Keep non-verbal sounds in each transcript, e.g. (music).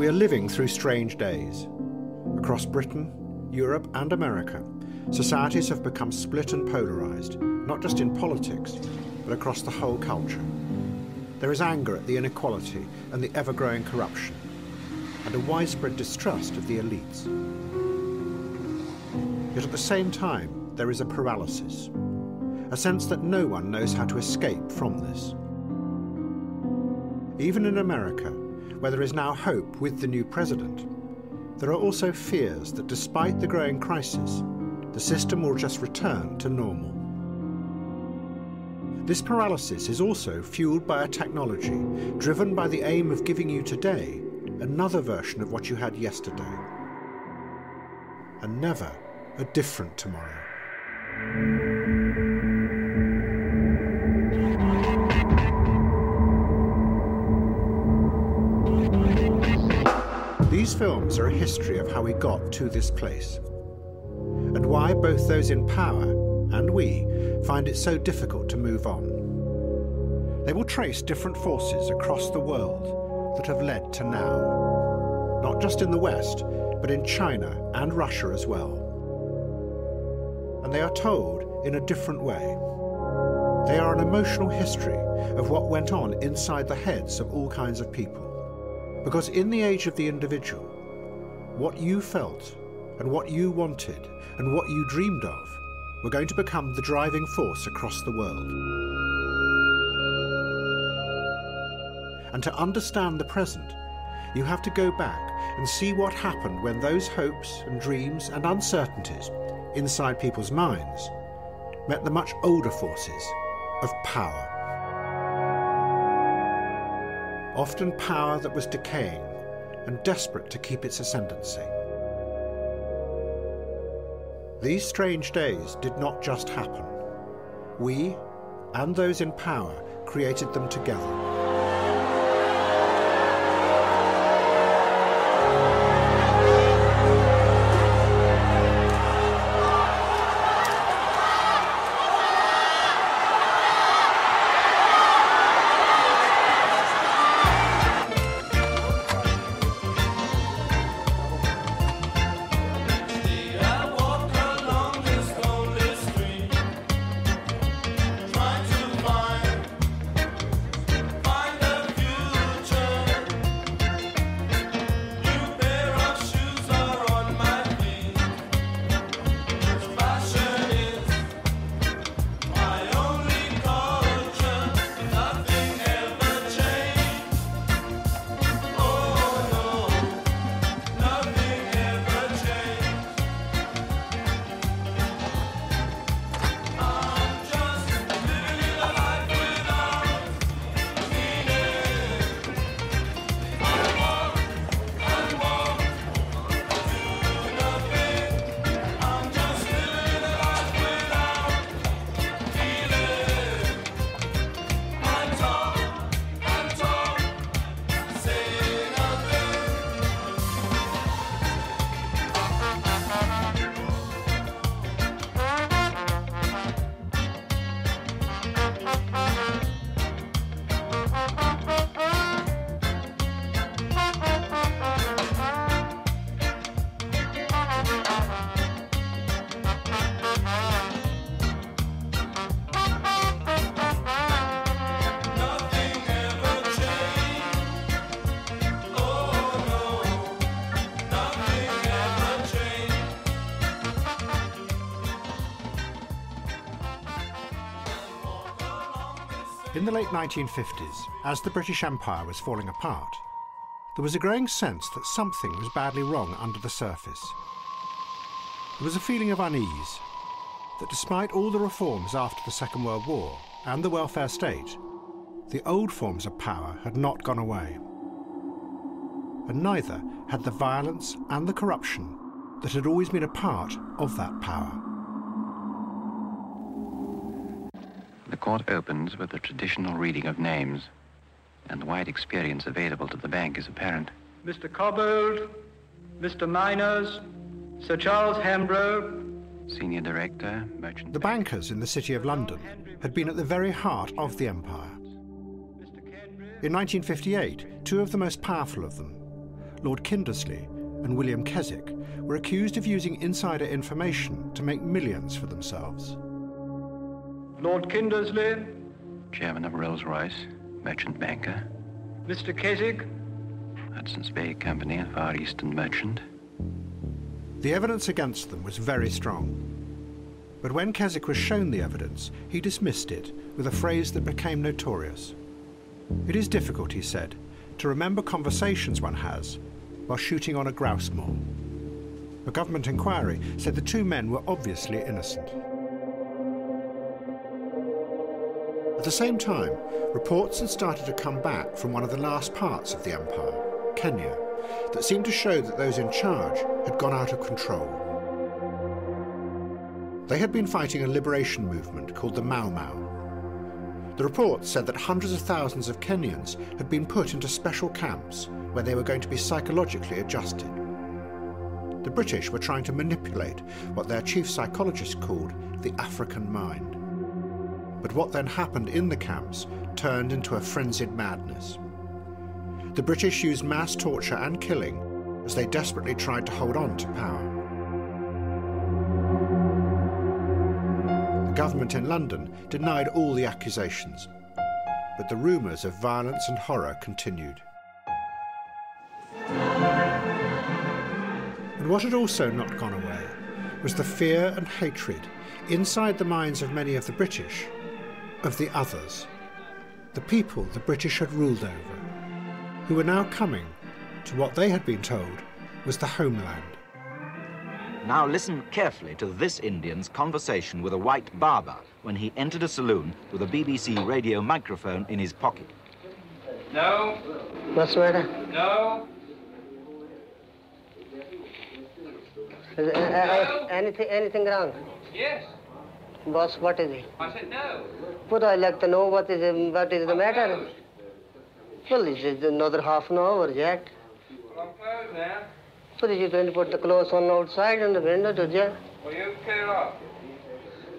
We are living through strange days. Across Britain, Europe, and America, societies have become split and polarised, not just in politics, but across the whole culture. There is anger at the inequality and the ever growing corruption, and a widespread distrust of the elites. Yet at the same time, there is a paralysis, a sense that no one knows how to escape from this. Even in America, where there is now hope with the new president, there are also fears that despite the growing crisis, the system will just return to normal. This paralysis is also fueled by a technology driven by the aim of giving you today another version of what you had yesterday, and never a different tomorrow. Films are a history of how we got to this place, and why both those in power and we find it so difficult to move on. They will trace different forces across the world that have led to now, not just in the West, but in China and Russia as well. And they are told in a different way. They are an emotional history of what went on inside the heads of all kinds of people. Because in the age of the individual, what you felt and what you wanted and what you dreamed of were going to become the driving force across the world. And to understand the present, you have to go back and see what happened when those hopes and dreams and uncertainties inside people's minds met the much older forces of power often power that was decaying and desperate to keep its ascendancy. These strange days did not just happen. We, and those in power, created them together. 1950s, as the British Empire was falling apart, there was a growing sense that something was badly wrong under the surface. There was a feeling of unease that despite all the reforms after the Second World War and the welfare state, the old forms of power had not gone away. And neither had the violence and the corruption that had always been a part of that power. Court opens with the traditional reading of names, and the wide experience available to the bank is apparent. Mr. Cobbold, Mr. Mynors, Sir Charles Hambro, Senior Director, Merchant. The bankers in the City of London had been at the very heart of the empire. In 1958, two of the most powerful of them, Lord Kindersley, and William Keswick were accused of using insider information to make millions for themselves. Lord Kindersley, Chairman of Rolls Royce, merchant banker. Mr. Keswick, Hudson's Bay Company and Far Eastern merchant. The evidence against them was very strong. But when Keswick was shown the evidence, he dismissed it with a phrase that became notorious. It is difficult, he said, to remember conversations one has while shooting on a grouse moor. A government inquiry said the two men were obviously innocent. At the same time, reports had started to come back from one of the last parts of the empire, Kenya, that seemed to show that those in charge had gone out of control. They had been fighting a liberation movement called the Mau Mau. The reports said that hundreds of thousands of Kenyans had been put into special camps where they were going to be psychologically adjusted. The British were trying to manipulate what their chief psychologist called the African mind. But what then happened in the camps turned into a frenzied madness. The British used mass torture and killing as they desperately tried to hold on to power. The government in London denied all the accusations, but the rumours of violence and horror continued. And what had also not gone away was the fear and hatred inside the minds of many of the British of the others, the people the British had ruled over, who were now coming to what they had been told was the homeland. Now listen carefully to this Indian's conversation with a white barber when he entered a saloon with a BBC radio microphone in his pocket. No, What's the matter? no, Is, uh, uh, anything, anything wrong? yes. Boss, what is it? I said no. But I like to know what is, what is the matter. Closed. Well, it's another half an hour yet. Well, I'm closed now. But you're going to put the clothes on outside in the window, did you? Will you clear off?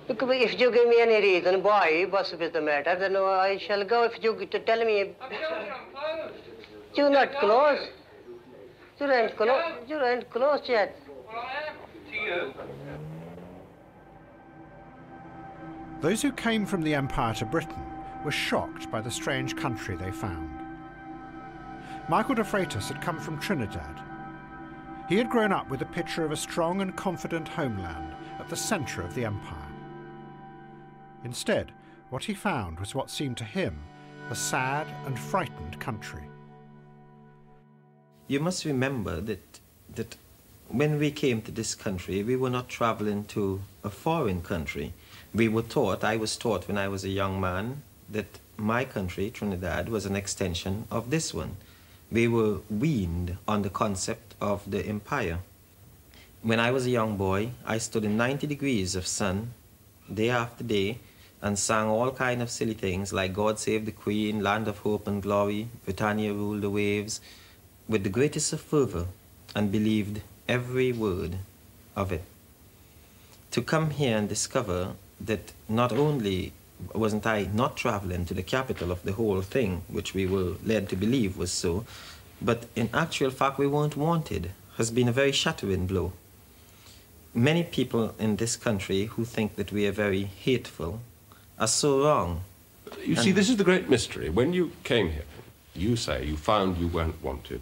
Look, If you give me any reason why, what is the matter, then I shall go. If you to tell me I'm you I'm closed. you're not Go close, you ain't close, you ain't close yet. Well, I am. To you. Those who came from the Empire to Britain were shocked by the strange country they found. Michael de Freitas had come from Trinidad. He had grown up with a picture of a strong and confident homeland at the centre of the empire. Instead, what he found was what seemed to him a sad and frightened country. You must remember that that when we came to this country, we were not traveling to a foreign country. We were taught, I was taught when I was a young man, that my country, Trinidad, was an extension of this one. We were weaned on the concept of the empire. When I was a young boy, I stood in 90 degrees of sun day after day and sang all kind of silly things like God Save the Queen, Land of Hope and Glory, Britannia Rule the Waves, with the greatest of fervor and believed every word of it. To come here and discover that not only wasn't I not traveling to the capital of the whole thing, which we were led to believe was so, but in actual fact we weren't wanted, has been a very shattering blow. Many people in this country who think that we are very hateful are so wrong. You see, this is the great mystery. When you came here, you say you found you weren't wanted.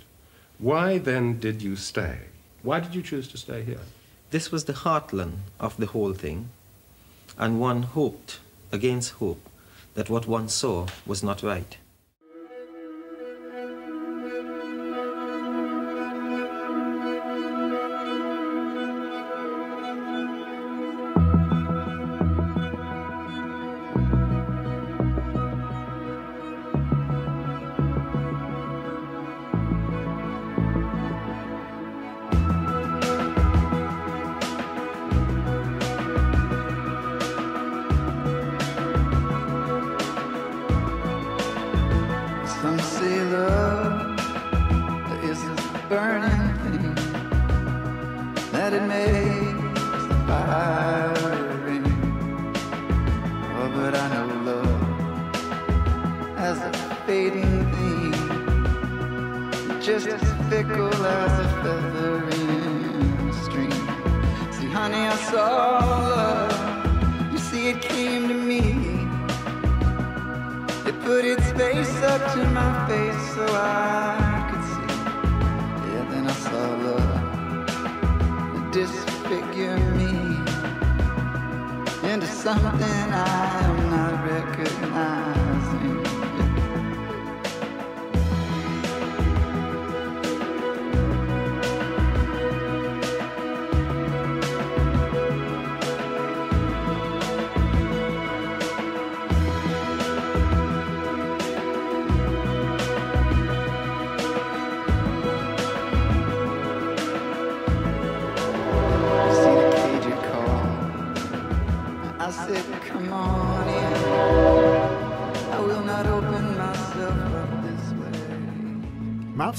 Why then did you stay? Why did you choose to stay here? This was the heartland of the whole thing, and one hoped against hope that what one saw was not right.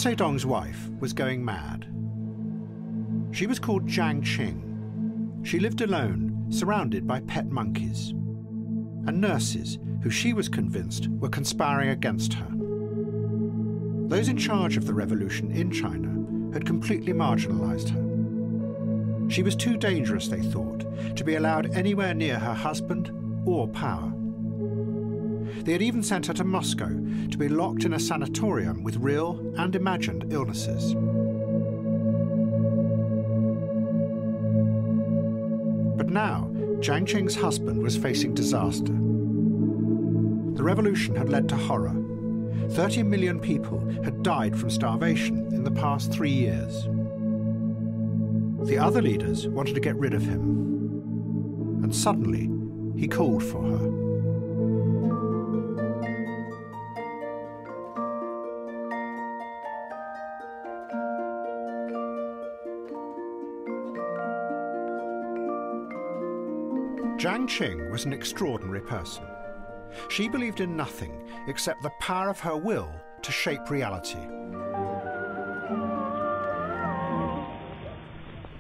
Mao Zedong's wife was going mad. She was called Jiang Qing. She lived alone, surrounded by pet monkeys, and nurses who she was convinced were conspiring against her. Those in charge of the revolution in China had completely marginalized her. She was too dangerous, they thought, to be allowed anywhere near her husband or power. They had even sent her to Moscow to be locked in a sanatorium with real and imagined illnesses. But now, Jiang Qing's husband was facing disaster. The revolution had led to horror. 30 million people had died from starvation in the past three years. The other leaders wanted to get rid of him. And suddenly, he called for her. Qing was an extraordinary person. She believed in nothing except the power of her will to shape reality.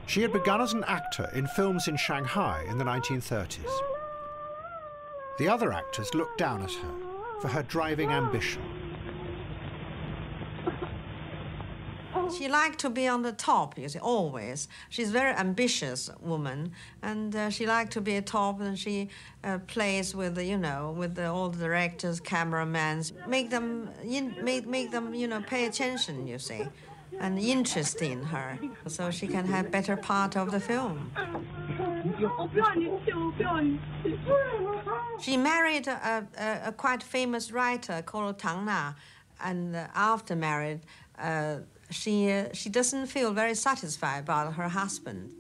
She had begun as an actor in films in Shanghai in the 1930s. The other actors looked down at her for her driving ambition. She liked to be on the top, you see, always. She's a very ambitious woman, and uh, she liked to be a top, and she uh, plays with, the, you know, with the, all the directors, cameramen, make them, in, make, make them, you know, pay attention, you see, and interest in her, so she can have better part of the film. She married a, a, a quite famous writer called Tang Na, and uh, after married, uh, she uh, she doesn't feel very satisfied about her husband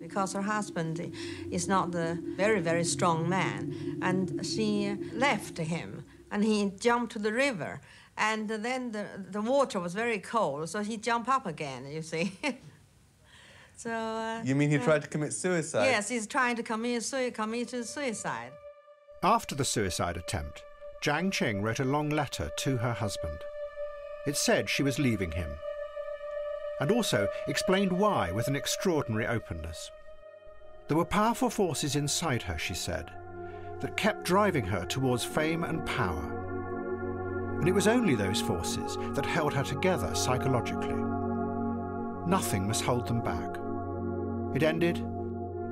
because her husband is not the very very strong man, and she left him, and he jumped to the river, and then the the water was very cold, so he jumped up again. You see. (laughs) so. Uh, You mean he uh, tried to commit suicide? Yes, he's trying to commit, sui- commit suicide. After the suicide attempt, Jiang Qing wrote a long letter to her husband. It said she was leaving him, and also explained why with an extraordinary openness. There were powerful forces inside her, she said, that kept driving her towards fame and power. And it was only those forces that held her together psychologically. Nothing must hold them back. It ended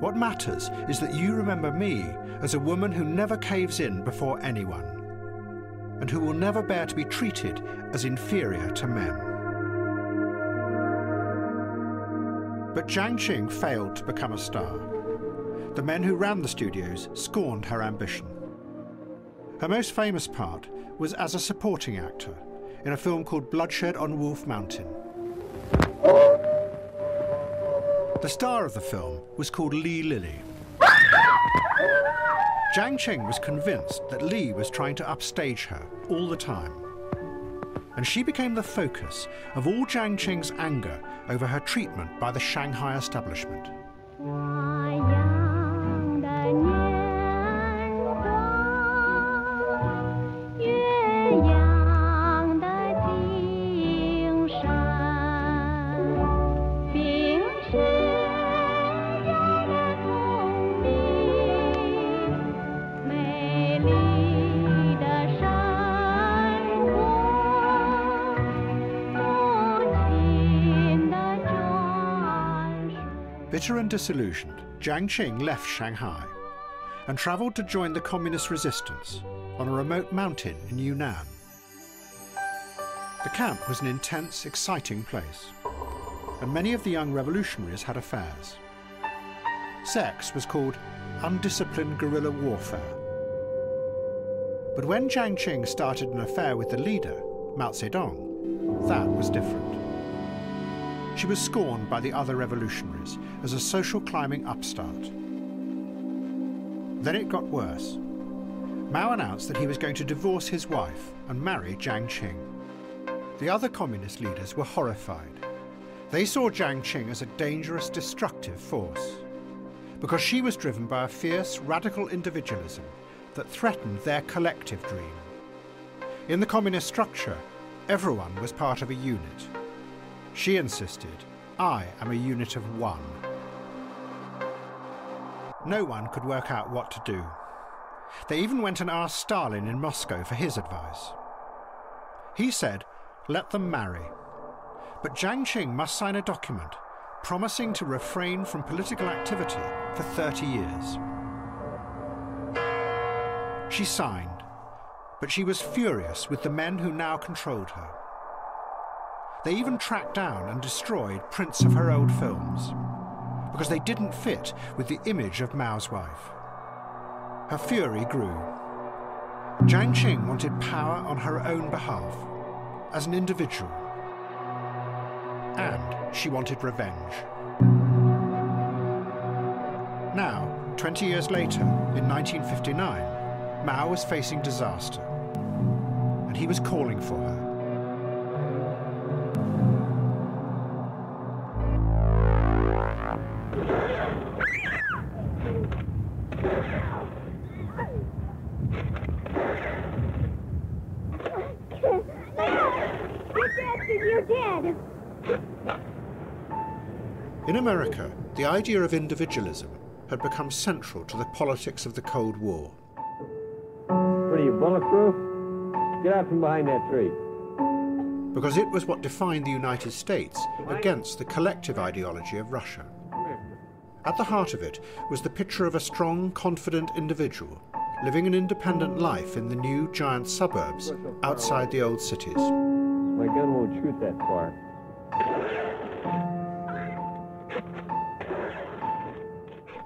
What matters is that you remember me as a woman who never caves in before anyone, and who will never bear to be treated as inferior to men. But Jiang Qing failed to become a star. The men who ran the studios scorned her ambition. Her most famous part was as a supporting actor in a film called Bloodshed on Wolf Mountain. The star of the film was called Li Lili. Jiang Qing was convinced that Li was trying to upstage her all the time. And she became the focus of all Jiang Qing's anger over her treatment by the Shanghai establishment. Bitter and disillusioned, Jiang Qing left Shanghai and travelled to join the communist resistance on a remote mountain in Yenan. The camp was an intense, exciting place, and many of the young revolutionaries had affairs. Sex was called undisciplined guerrilla warfare. But when Jiang Qing started an affair with the leader, Mao Zedong, that was different. She was scorned by the other revolutionaries as a social climbing upstart. Then it got worse. Mao announced that he was going to divorce his wife and marry Jiang Qing. The other communist leaders were horrified. They saw Jiang Qing as a dangerous, destructive force because she was driven by a fierce, radical individualism that threatened their collective dream. In the communist structure, everyone was part of a unit. She insisted, I am a unit of one. No one could work out what to do. They even went and asked Stalin in Moscow for his advice. He said, let them marry. But Jiang Qing must sign a document promising to refrain from political activity for 30 years. She signed, but she was furious with the men who now controlled her. They even tracked down and destroyed prints of her old films because they didn't fit with the image of Mao's wife. Her fury grew. Jiang Qing wanted power on her own behalf, as an individual, and she wanted revenge. Now, 20 years later, in 1959, Mao was facing disaster, and he was calling for her. America, the idea of individualism had become central to the politics of the Cold War. What are you, bulletproof? Get out from behind that tree. Because it was what defined the United States against the collective ideology of Russia. At the heart of it was the picture of a strong, confident individual living an independent life in the new giant suburbs outside the old cities. My gun won't shoot that far.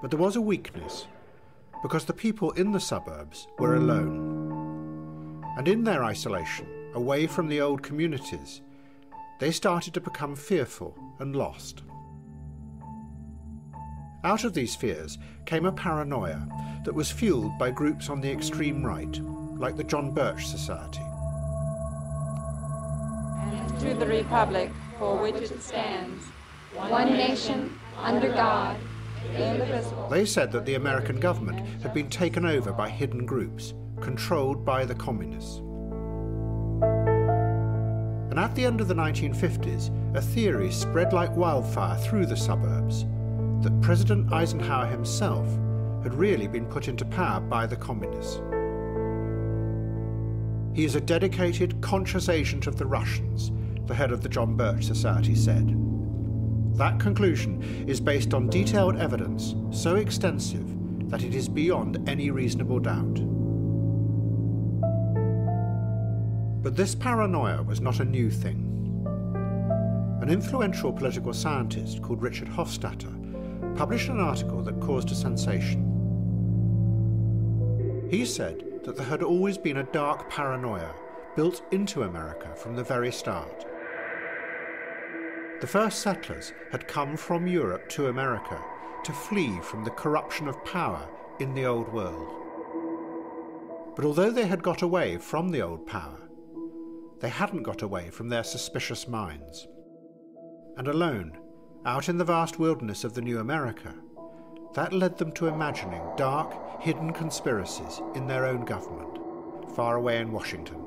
But there was a weakness, because the people in the suburbs were alone. And in their isolation, away from the old communities, they started to become fearful and lost. Out of these fears came a paranoia that was fueled by groups on the extreme right, like the John Birch Society. And to the republic for which it stands, one nation, under God, indivisible. They said that the American government had been taken over by hidden groups, controlled by the communists. And at the end of the 1950s, a theory spread like wildfire through the suburbs that President Eisenhower himself had really been put into power by the communists. He is a dedicated, conscious agent of the Russians, the head of the John Birch Society said. That conclusion is based on detailed evidence so extensive that it is beyond any reasonable doubt. But this paranoia was not a new thing. An influential political scientist called Richard Hofstadter published an article that caused a sensation. He said that there had always been a dark paranoia built into America from the very start. The first settlers had come from Europe to America to flee from the corruption of power in the Old World. But although they had got away from the old power, they hadn't got away from their suspicious minds. And alone, out in the vast wilderness of the new America, that led them to imagining dark, hidden conspiracies in their own government, far away in Washington.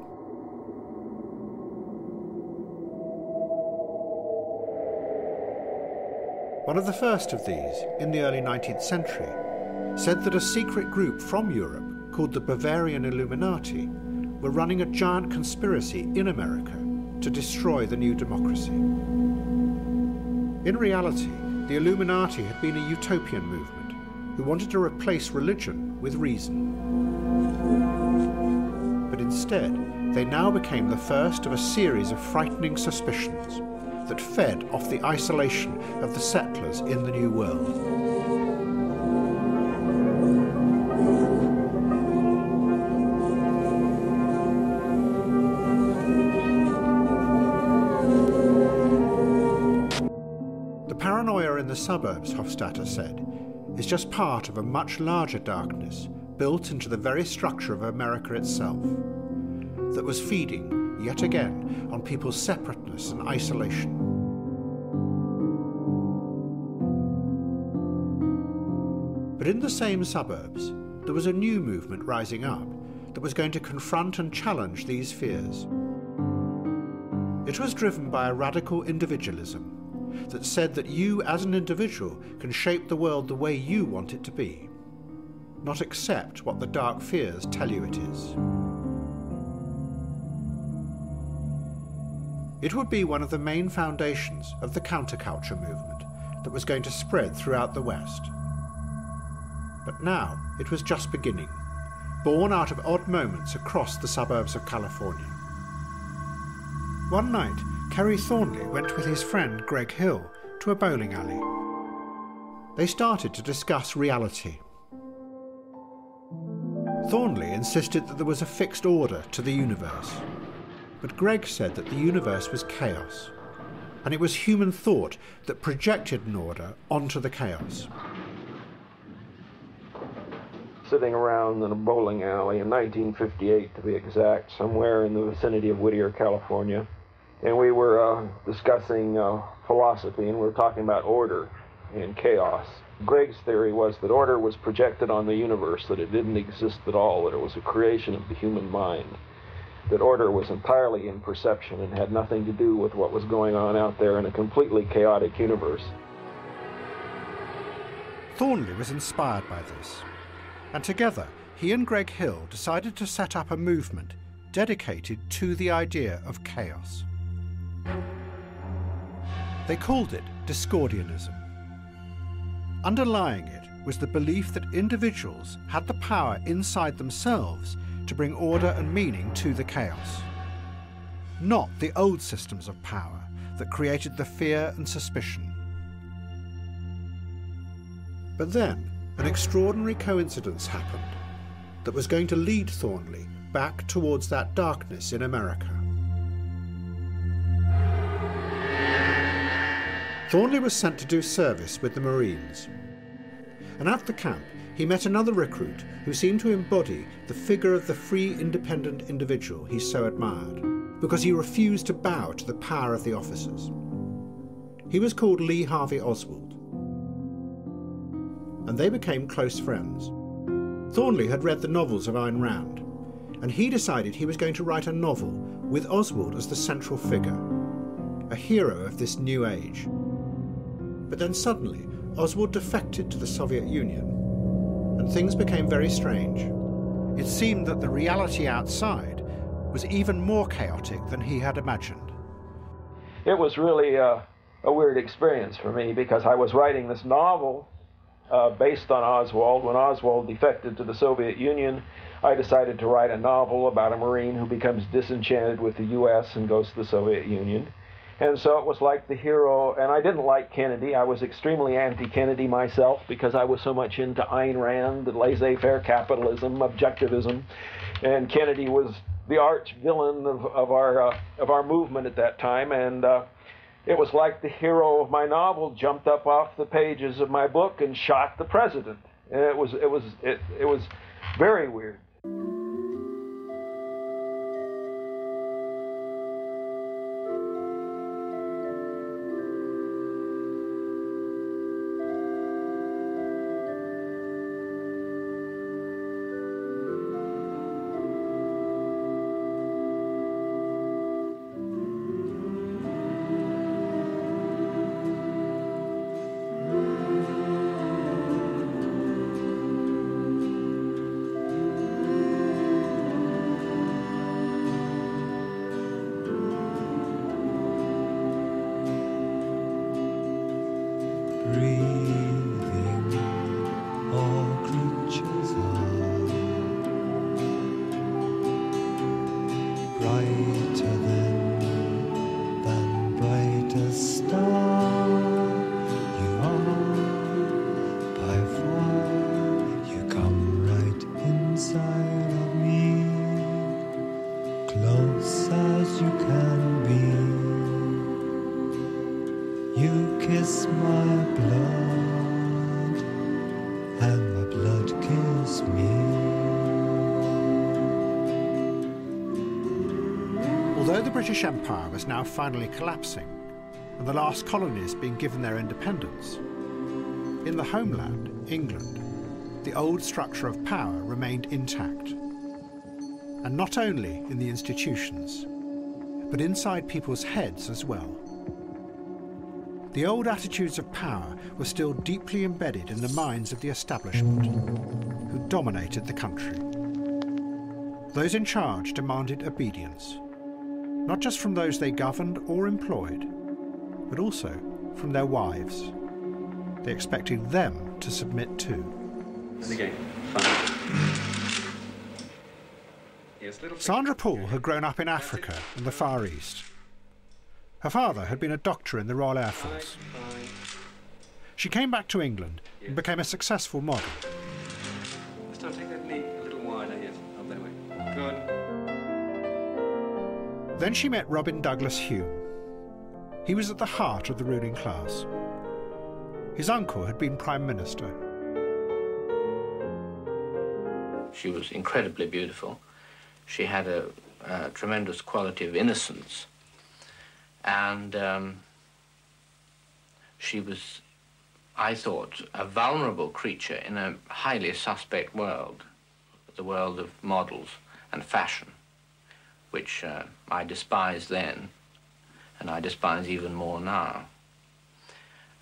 One of the first of these, in the early 19th century, said that a secret group from Europe called the Bavarian Illuminati were running a giant conspiracy in America to destroy the new democracy. In reality, the Illuminati had been a utopian movement who wanted to replace religion with reason. But instead, they now became the first of a series of frightening suspicions that fed off the isolation of the settlers in the New World. The paranoia in the suburbs, Hofstadter said, is just part of a much larger darkness built into the very structure of America itself that was feeding, yet again, on people's separateness and isolation. But in the same suburbs, there was a new movement rising up that was going to confront and challenge these fears. It was driven by a radical individualism that said that you as an individual can shape the world the way you want it to be, not accept what the dark fears tell you it is. It would be one of the main foundations of the counterculture movement that was going to spread throughout the West. But now it was just beginning, born out of odd moments across the suburbs of California. One night, Kerry Thornley went with his friend Greg Hill to a bowling alley. They started to discuss reality. Thornley insisted that there was a fixed order to the universe, but Greg said that the universe was chaos, and it was human thought that projected an order onto the chaos. Sitting around in a bowling alley in 1958, to be exact, somewhere in the vicinity of Whittier, California and we were uh, discussing uh, philosophy, and we were talking about order and chaos. Greg's theory was that order was projected on the universe, that it didn't exist at all, that it was a creation of the human mind, that order was entirely in perception and had nothing to do with what was going on out there in a completely chaotic universe. Thornley was inspired by this, and together he and Greg Hill decided to set up a movement dedicated to the idea of chaos. They called it Discordianism. Underlying it was the belief that individuals had the power inside themselves to bring order and meaning to the chaos. Not the old systems of power that created the fear and suspicion. But then, an extraordinary coincidence happened that was going to lead Thornley back towards that darkness in America. Thornley was sent to do service with the Marines. And at the camp, he met another recruit who seemed to embody the figure of the free, independent individual he so admired, because he refused to bow to the power of the officers. He was called Lee Harvey Oswald. And they became close friends. Thornley had read the novels of Ayn Rand, and he decided he was going to write a novel with Oswald as the central figure, a hero of this new age. But then suddenly, Oswald defected to the Soviet Union, and things became very strange. It seemed that the reality outside was even more chaotic than he had imagined. It was really uh, a weird experience for me because I was writing this novel uh, based on Oswald. When Oswald defected to the Soviet Union, I decided to write a novel about a Marine who becomes disenchanted with the U.S. and goes to the Soviet Union. And so it was like the hero, and I didn't like Kennedy. I was extremely anti Kennedy myself because I was so much into Ayn Rand, laissez faire capitalism, objectivism. And Kennedy was the arch villain of, of, our, uh, of our movement at that time. And uh, it was like the hero of my novel jumped up off the pages of my book and shot the president. And it was, it was, it, it was very weird. British Empire was now finally collapsing and the last colonies being given their independence, in the homeland, England, the old structure of power remained intact. And not only in the institutions, but inside people's heads as well. The old attitudes of power were still deeply embedded in the minds of the establishment, who dominated the country. Those in charge demanded obedience, not just from those they governed or employed, but also from their wives. They expected them to submit too. And again, Yes, little Sandra Paul had grown up in Africa and the Far East. Her father had been a doctor in the Royal Air Force. She came back to England and became a successful model. Then she met Robin Douglas-Home. He was at the heart of the ruling class. His uncle had been Prime Minister. She was incredibly beautiful. She had a, a tremendous quality of innocence. And um, she was, I thought, a vulnerable creature in a highly suspect world, the world of models and fashion, which uh, I despised then, and I despise even more now.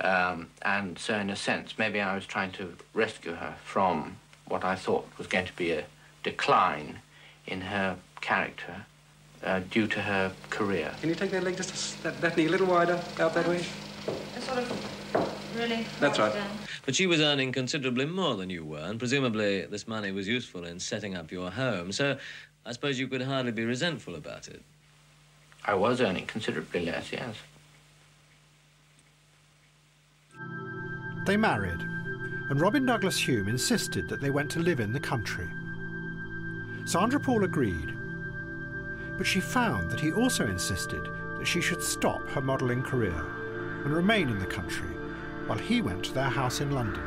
Um, and so, in a sense, maybe I was trying to rescue her from what I thought was going to be a decline in her character uh, due to her career. Can you take that leg just a s that, that knee a little wider, out that way? Sort of really. That's right. But she was earning considerably more than you were, and presumably this money was useful in setting up your home. So I suppose you could hardly be resentful about it. I was earning considerably less, yes. They married, and Robin Douglas-Home insisted that they went to live in the country. Sandra Paul agreed, but she found that he also insisted that she should stop her modelling career and remain in the country while he went to their house in London.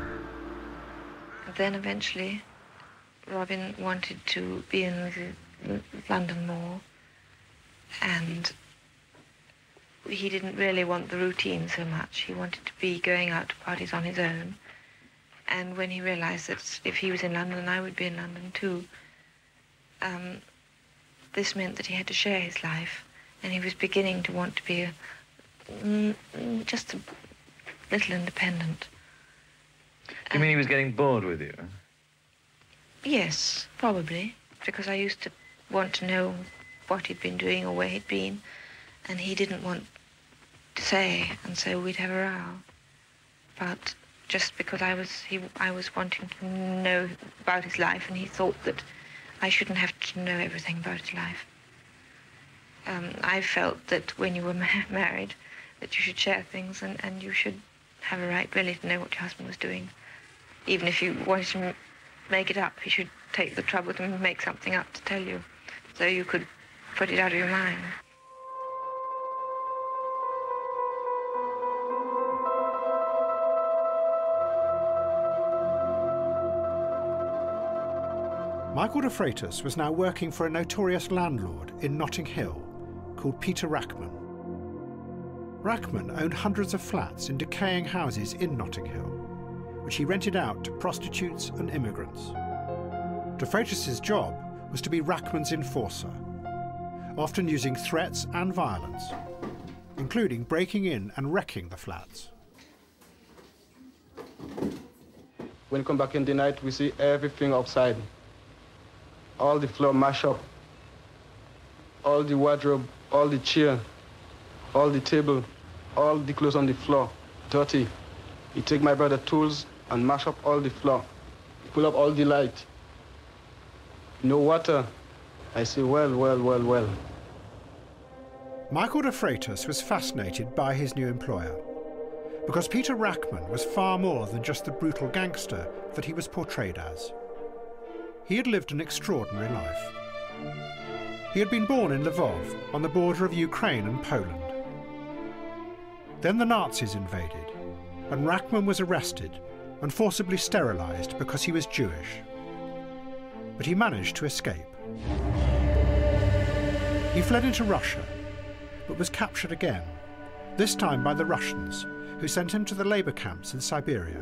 Then eventually, Robin wanted to be in the London more, and he didn't really want the routine so much. He wanted to be going out to parties on his own. And when he realized that if he was in London, I would be in London too, um, this meant that he had to share his life, and he was beginning to want to be a, mm, mm, just a little independent. You mean he was getting bored with you? Yes, probably, because I used to want to know what he'd been doing or where he'd been, and he didn't want to say, and so we'd have a row. But just because I was he, I was wanting to know about his life, and he thought that I shouldn't have to know everything about his life. Um, I felt that when you were (laughs) ma- married, that you should share things, and, and you should have a right really to know what your husband was doing. Even if you wanted to make it up, he should take the trouble to make something up to tell you, so you could put it out of your mind. Michael de Freitas was now working for a notorious landlord in Notting Hill called Peter Rachman. Rachman owned hundreds of flats in decaying houses in Notting Hill, which he rented out to prostitutes and immigrants. De Freitas's job was to be Rachman's enforcer, often using threats and violence, including breaking in and wrecking the flats. When we come back in the night, we see everything outside. All the floor mash up. All the wardrobe, all the chair, all the table, all the clothes on the floor, dirty. He take my brother tools and mash up all the floor. Pull up all the light. No water. Uh, I say, well, well, well, well. Michael de Freitas was fascinated by his new employer because Peter Rachman was far more than just the brutal gangster that he was portrayed as. He had lived an extraordinary life. He had been born in Lvov, on the border of Ukraine and Poland. Then the Nazis invaded, and Rachman was arrested and forcibly sterilized because he was Jewish. But he managed to escape. He fled into Russia, but was captured again, this time by the Russians, who sent him to the labour camps in Siberia,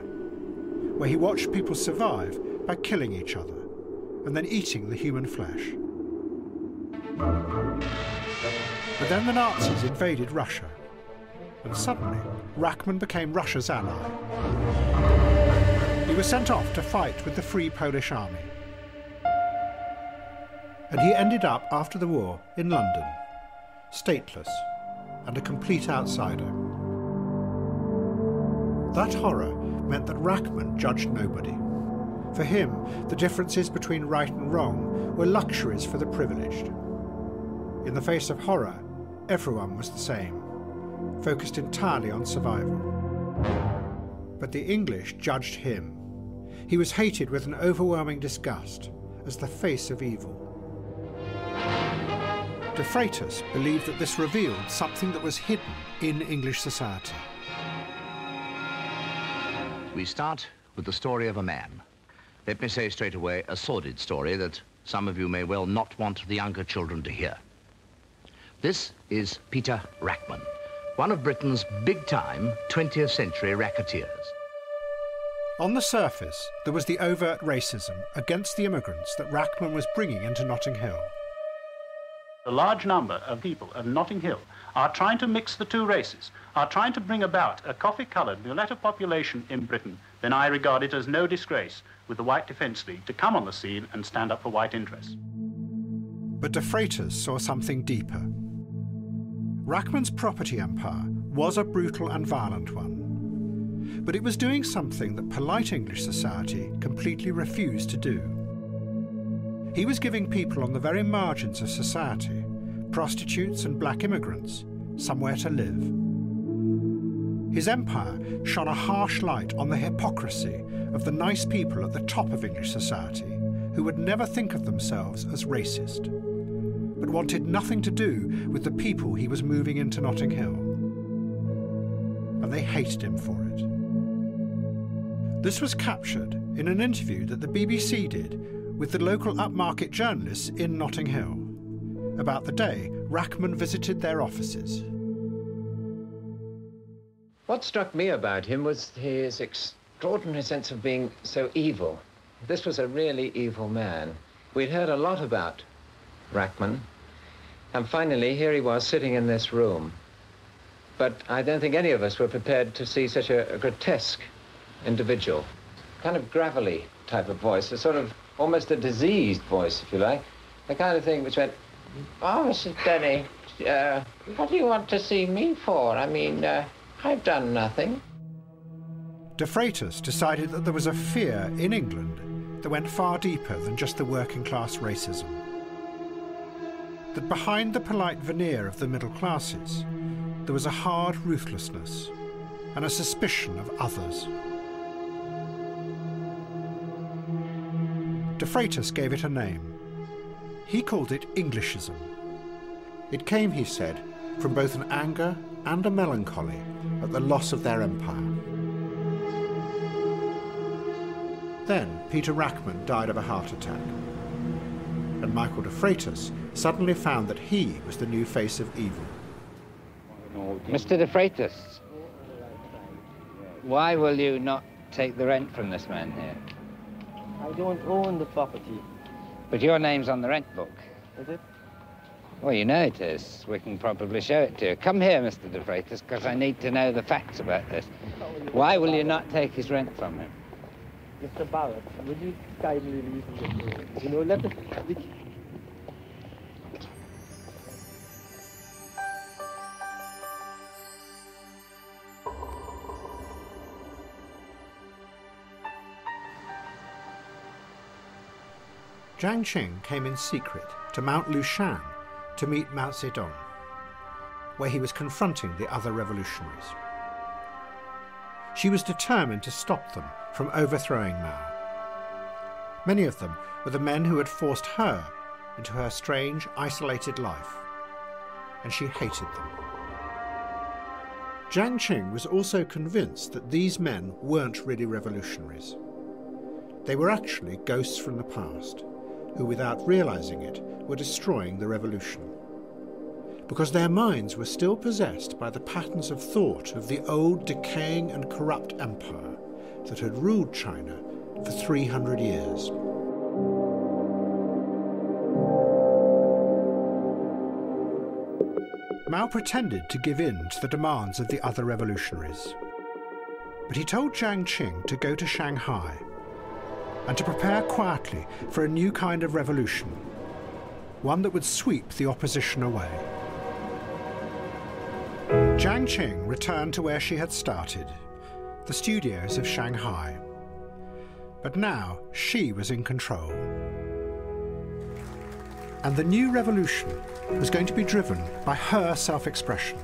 where he watched people survive by killing each other and then eating the human flesh. But then the Nazis invaded Russia, and suddenly Rachman became Russia's ally. He was sent off to fight with the Free Polish Army. And he ended up after the war in London, stateless and a complete outsider. That horror meant that Rachman judged nobody. For him, the differences between right and wrong were luxuries for the privileged. In the face of horror, everyone was the same, focused entirely on survival. But the English judged him. He was hated with an overwhelming disgust as the face of evil. De Freitas believed that this revealed something that was hidden in English society. We start with the story of a man. Let me say straight away, a sordid story that some of you may well not want the younger children to hear. This is Peter Rachman, one of Britain's big-time 20th century racketeers. On the surface, there was the overt racism against the immigrants that Rachman was bringing into Notting Hill. A large number of people of Notting Hill are trying to mix the two races, are trying to bring about a coffee-coloured mulatto population in Britain, then I regard it as no disgrace with the White Defence League to come on the scene and stand up for white interests. But De Freitas saw something deeper. Rachman's property empire was a brutal and violent one, but it was doing something that polite English society completely refused to do. He was giving people on the very margins of society, prostitutes and black immigrants, somewhere to live. His empire shone a harsh light on the hypocrisy of the nice people at the top of English society who would never think of themselves as racist, but wanted nothing to do with the people he was moving into Notting Hill. And they hated him for it. This was captured in an interview that the BBC did with the local upmarket journalists in Notting Hill about the day Rachman visited their offices. What struck me about him was his extraordinary sense of being so evil. This was a really evil man. We'd heard a lot about Rachman, and finally here he was sitting in this room. But I don't think any of us were prepared to see such a, a grotesque individual. Kind of gravelly type of voice, a sort of almost a diseased voice, if you like. The kind of thing which went, oh, Mrs. Denny, uh, what do you want to see me for? I mean, uh, I've done nothing. De Freitas decided that there was a fear in England that went far deeper than just the working class racism. That behind the polite veneer of the middle classes, there was a hard ruthlessness and a suspicion of others. De Freitas gave it a name. He called it Englishism. It came, he said, from both an anger and a melancholy at the loss of their empire. Then Peter Rachman died of a heart attack. And Michael de Freitas suddenly found that he was the new face of evil. Mr. de Freitas, why will you not take the rent from this man here? I don't own the property. But your name's on the rent book. Is it? Well, you know it is. We can probably show it to you. Come here, Mr. De Freitas, because I need to know the facts about this. Why will you not take his rent from him? Mr. Barrett, would you kindly leave me? You know, let us... Jiang Qing came in secret to Mount Lushan to meet Mao Zedong, where he was confronting the other revolutionaries. She was determined to stop them from overthrowing Mao. Many of them were the men who had forced her into her strange, isolated life, and she hated them. Jiang Qing was also convinced that these men weren't really revolutionaries. They were actually ghosts from the past, who, without realizing it, were destroying the revolution. Because their minds were still possessed by the patterns of thought of the old decaying and corrupt empire that had ruled China for 300 years. Mao pretended to give in to the demands of the other revolutionaries. But he told Jiang Qing to go to Shanghai and to prepare quietly for a new kind of revolution, one that would sweep the opposition away. Jiang Qing returned to where she had started, the studios of Shanghai. But now she was in control. And the new revolution was going to be driven by her self expression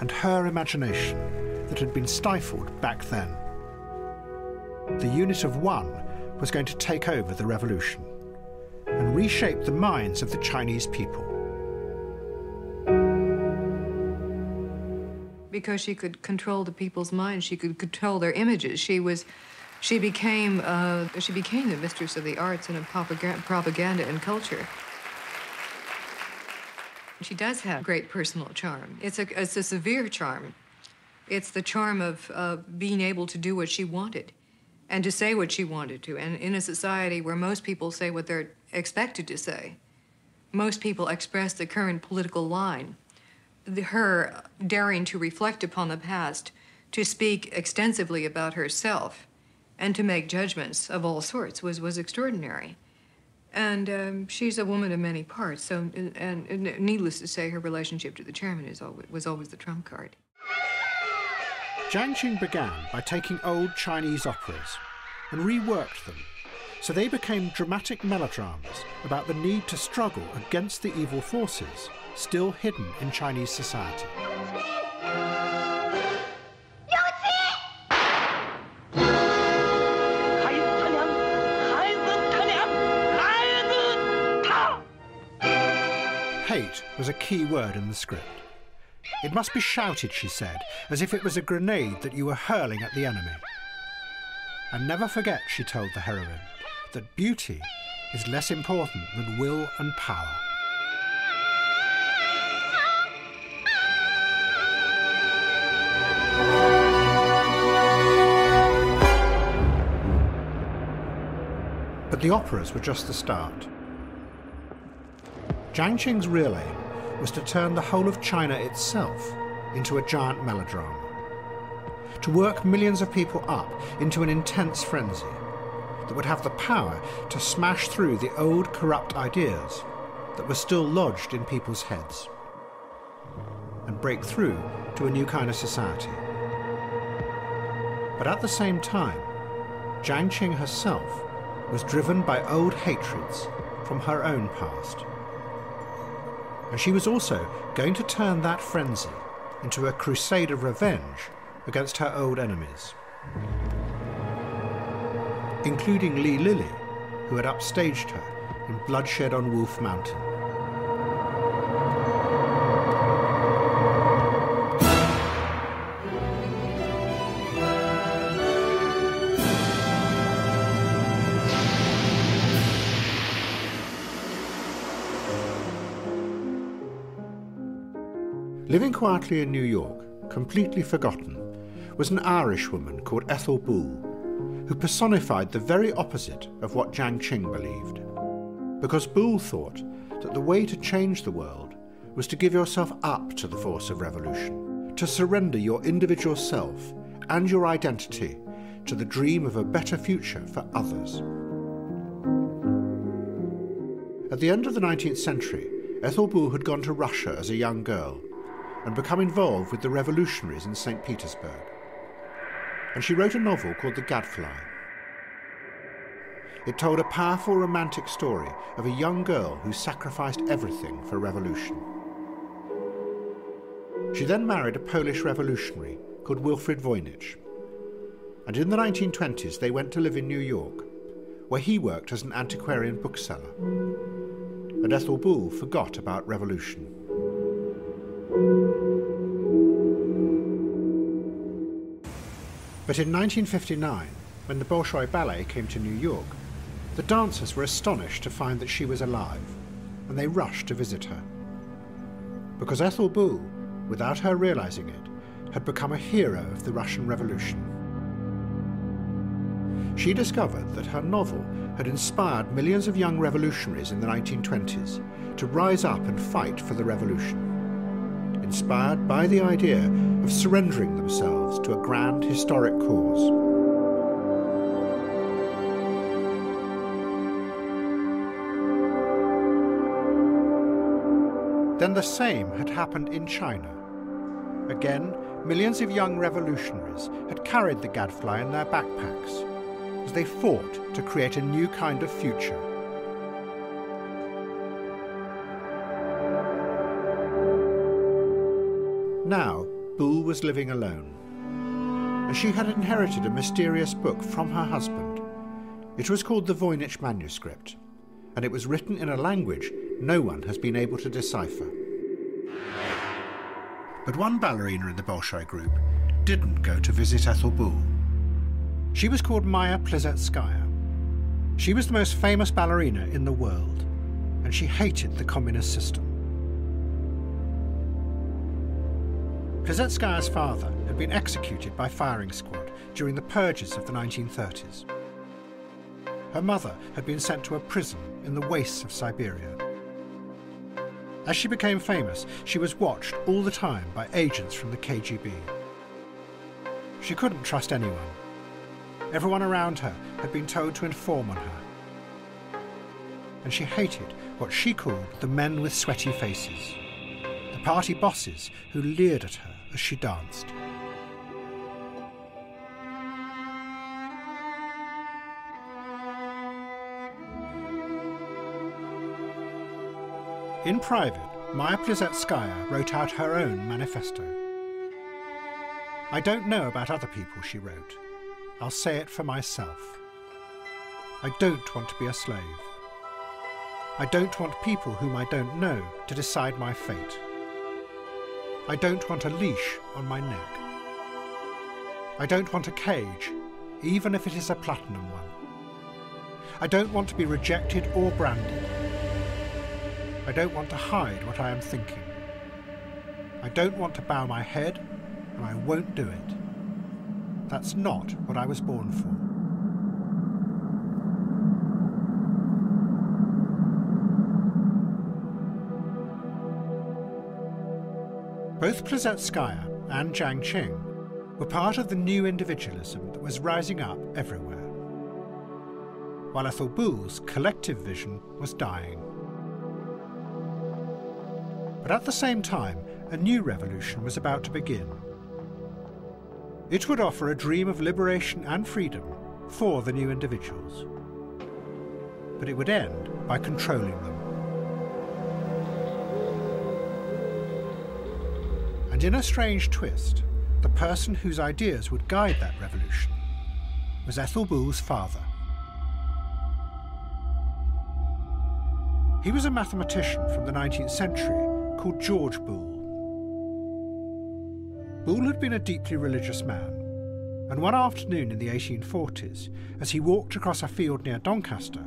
and her imagination that had been stifled back then. The unit of one was going to take over the revolution and reshape the minds of the Chinese people. Because she could control the people's minds, she could control their images. She was, she became, uh, she became the mistress of the arts and of propaganda and culture. She does have great personal charm. It's a, it's a severe charm. It's the charm of uh, being able to do what she wanted and to say what she wanted to. And in a society where most people say what they're expected to say, most people express the current political line. The, her daring to reflect upon the past, to speak extensively about herself, and to make judgments of all sorts was, was extraordinary. And um, she's a woman of many parts, so, and, and, needless to say, her relationship to the chairman is always, was always the trump card. Jiang Qing began by taking old Chinese operas and reworked them so they became dramatic melodramas about the need to struggle against the evil forces still hidden in Chinese society. Hate was a key word in the script. It must be shouted, she said, as if it was a grenade that you were hurling at the enemy. And never forget, she told the heroine, that beauty is less important than will and power. But the operas were just the start. Jiang Qing's real aim was to turn the whole of China itself into a giant melodrama, to work millions of people up into an intense frenzy that would have the power to smash through the old corrupt ideas that were still lodged in people's heads and break through to a new kind of society. But at the same time, Jiang Qing herself was driven by old hatreds from her own past and she was also going to turn that frenzy into a crusade of revenge against her old enemies, including Li Lili, who had upstaged her in Bloodshed on Wolf Mountain. Living quietly in New York, completely forgotten, was an Irish woman called Ethel Boole, who personified the very opposite of what Jiang Qing believed. Because Boole thought that the way to change the world was to give yourself up to the force of revolution, to surrender your individual self and your identity to the dream of a better future for others. At the end of the 19th century, Ethel Boole had gone to Russia as a young girl and become involved with the revolutionaries in St. Petersburg. And she wrote a novel called The Gadfly. It told a powerful romantic story of a young girl who sacrificed everything for revolution. She then married a Polish revolutionary called Wilfrid Voynich. And in the 1920s, they went to live in New York, where he worked as an antiquarian bookseller. And Ethel Boole forgot about revolution. But in 1959, when the Bolshoi Ballet came to New York, the dancers were astonished to find that she was alive, and they rushed to visit her. Because Ethel Boole, without her realizing it, had become a hero of the Russian Revolution. She discovered that her novel had inspired millions of young revolutionaries in the 1920s to rise up and fight for the revolution, inspired by the idea of surrendering themselves to a grand historic cause. Then the same had happened in China. Again, millions of young revolutionaries had carried the gadfly in their backpacks as they fought to create a new kind of future. Now, Boole was living alone, and she had inherited a mysterious book from her husband. It was called the Voynich Manuscript, and it was written in a language no one has been able to decipher. But one ballerina in the Bolshoi group didn't go to visit Ethel Boole. She was called Maya Plisetskaya. She was the most famous ballerina in the world, and she hated the communist system. Plisetskaya's father had been executed by firing squad during the purges of the 1930s. Her mother had been sent to a prison in the wastes of Siberia. As she became famous, she was watched all the time by agents from the KGB. She couldn't trust anyone. Everyone around her had been told to inform on her. And she hated what she called the men with sweaty faces, the party bosses who leered at her as she danced. In private, Maya Plisetskaya wrote out her own manifesto. I don't know about other people, she wrote. I'll say it for myself. I don't want to be a slave. I don't want people whom I don't know to decide my fate. I don't want a leash on my neck. I don't want a cage, even if it is a platinum one. I don't want to be rejected or branded. I don't want to hide what I am thinking. I don't want to bow my head, and I won't do it. That's not what I was born for. Both Plisetskaya and Jiang Qing were part of the new individualism that was rising up everywhere, while Ethel Boole's collective vision was dying. But at the same time, a new revolution was about to begin. It would offer a dream of liberation and freedom for the new individuals. But it would end by controlling them. And in a strange twist, the person whose ideas would guide that revolution was Ethel Boole's father. He was a mathematician from the 19th century called George Boole. Boole had been a deeply religious man, and one afternoon in the 1840s, as he walked across a field near Doncaster,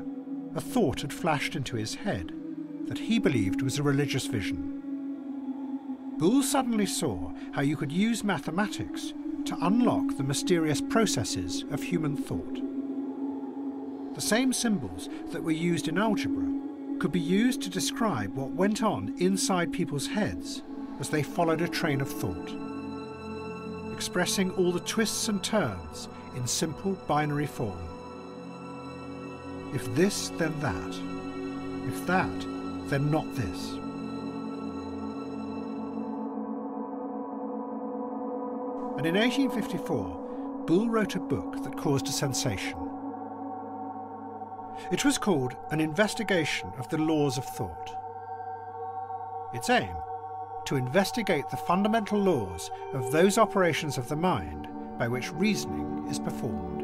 a thought had flashed into his head that he believed was a religious vision. Boole suddenly saw how you could use mathematics to unlock the mysterious processes of human thought. The same symbols that were used in algebra could be used to describe what went on inside people's heads as they followed a train of thought, expressing all the twists and turns in simple binary form. If this, then that. If that, then not this. In 1854, Boole wrote a book that caused a sensation. It was called An Investigation of the Laws of Thought. Its aim? To investigate the fundamental laws of those operations of the mind by which reasoning is performed.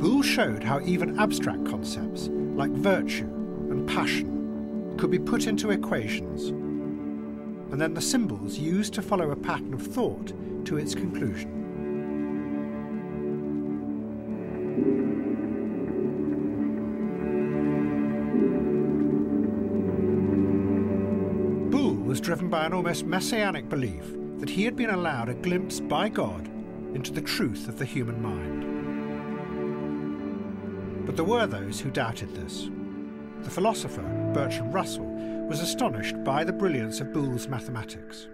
Boole showed how even abstract concepts like virtue and passion could be put into equations, and then the symbols used to follow a pattern of thought to its conclusion. Boole was driven by an almost messianic belief that he had been allowed a glimpse by God into the truth of the human mind. But there were those who doubted this. The philosopher Bertrand Russell was astonished by the brilliance of Boole's mathematics.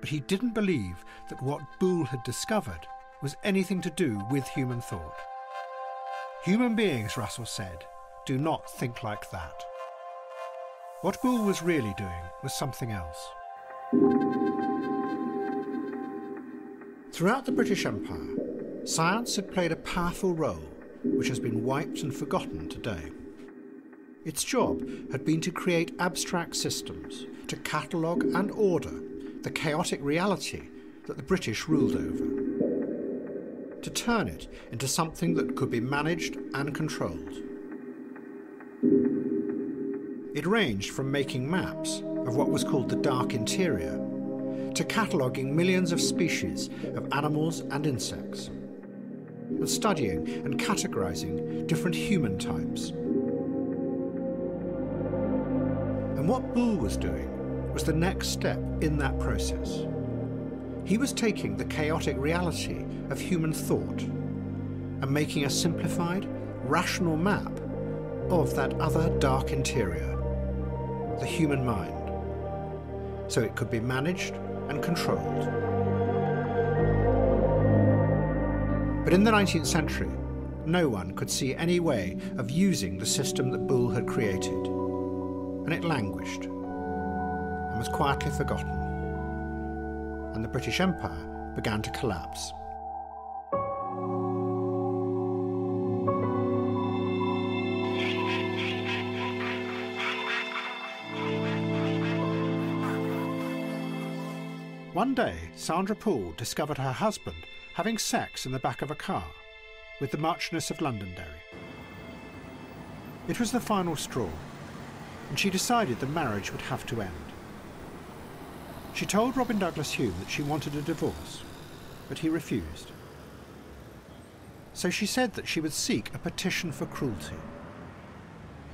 But he didn't believe that what Boole had discovered was anything to do with human thought. Human beings, Russell said, do not think like that. What Boole was really doing was something else. Throughout the British Empire, science had played a powerful role which has been wiped and forgotten today. Its job had been to create abstract systems, to catalogue and order the chaotic reality that the British ruled over, to turn it into something that could be managed and controlled. It ranged from making maps of what was called the dark interior to cataloguing millions of species of animals and insects, and studying and categorizing different human types. And what Boole was doing was the next step in that process. He was taking the chaotic reality of human thought and making a simplified, rational map of that other dark interior, the human mind, so it could be managed and controlled. But in the 19th century, no one could see any way of using the system that Boole had created and it languished and was quietly forgotten. And the British Empire began to collapse. One day, Sandra Paul discovered her husband having sex in the back of a car with the Marchioness of Londonderry. It was the final straw, and she decided the marriage would have to end. She told Robin Douglas-Home that she wanted a divorce, but he refused. So she said that she would seek a petition for cruelty.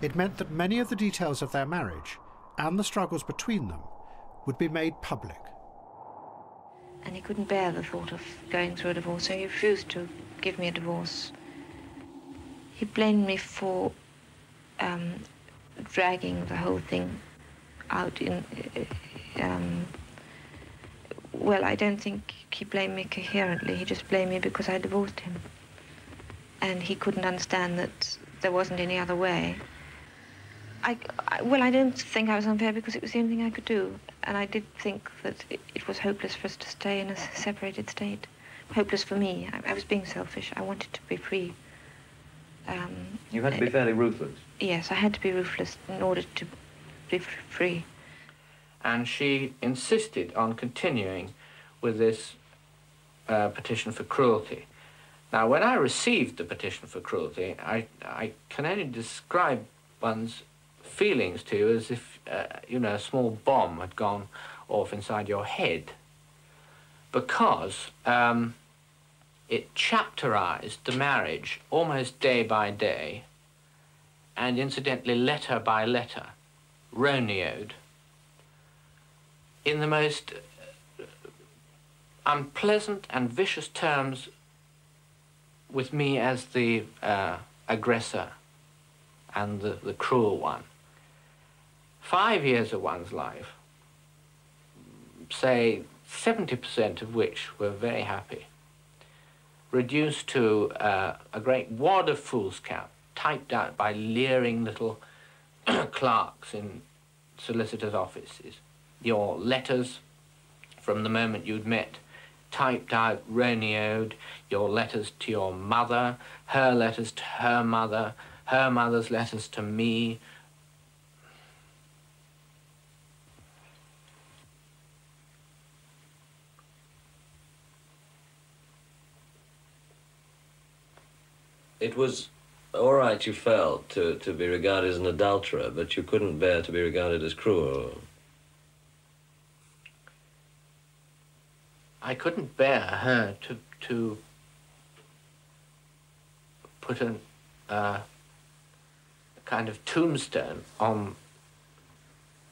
It meant that many of the details of their marriage and the struggles between them would be made public. And he couldn't bear the thought of going through a divorce, so he refused to give me a divorce. He blamed me for um, dragging the whole thing out in. uh, Um, well, I don't think he blamed me coherently. He just blamed me because I divorced him. And he couldn't understand that there wasn't any other way. I, I, well, I don't think I was unfair because it was the only thing I could do. And I did think that it, it was hopeless for us to stay in a separated state. Hopeless for me. I, I was being selfish. I wanted to be free. Um, You had to be fairly ruthless. Yes, I had to be ruthless in order to be free. and she insisted on continuing with this uh, petition for cruelty. Now, when I received the petition for cruelty, I, I can only describe one's feelings to you as if, uh, you know, a small bomb had gone off inside your head. Because um, it chapterized the marriage almost day by day, and incidentally, letter by letter, Roneoed in the most uh, unpleasant and vicious terms with me as the uh, aggressor and the, the cruel one. Five years of one's life, say 70% of which were very happy, reduced to uh, a great wad of foolscap typed out by leering little (clears throat) clerks in solicitors' offices your letters from the moment you'd met, typed out, Roneoed, your letters to your mother, her letters to her mother, her mother's letters to me. It was all right, you felt, to, to be regarded as an adulterer, but you couldn't bear to be regarded as cruel. I couldn't bear her to to put an, uh, a kind of tombstone on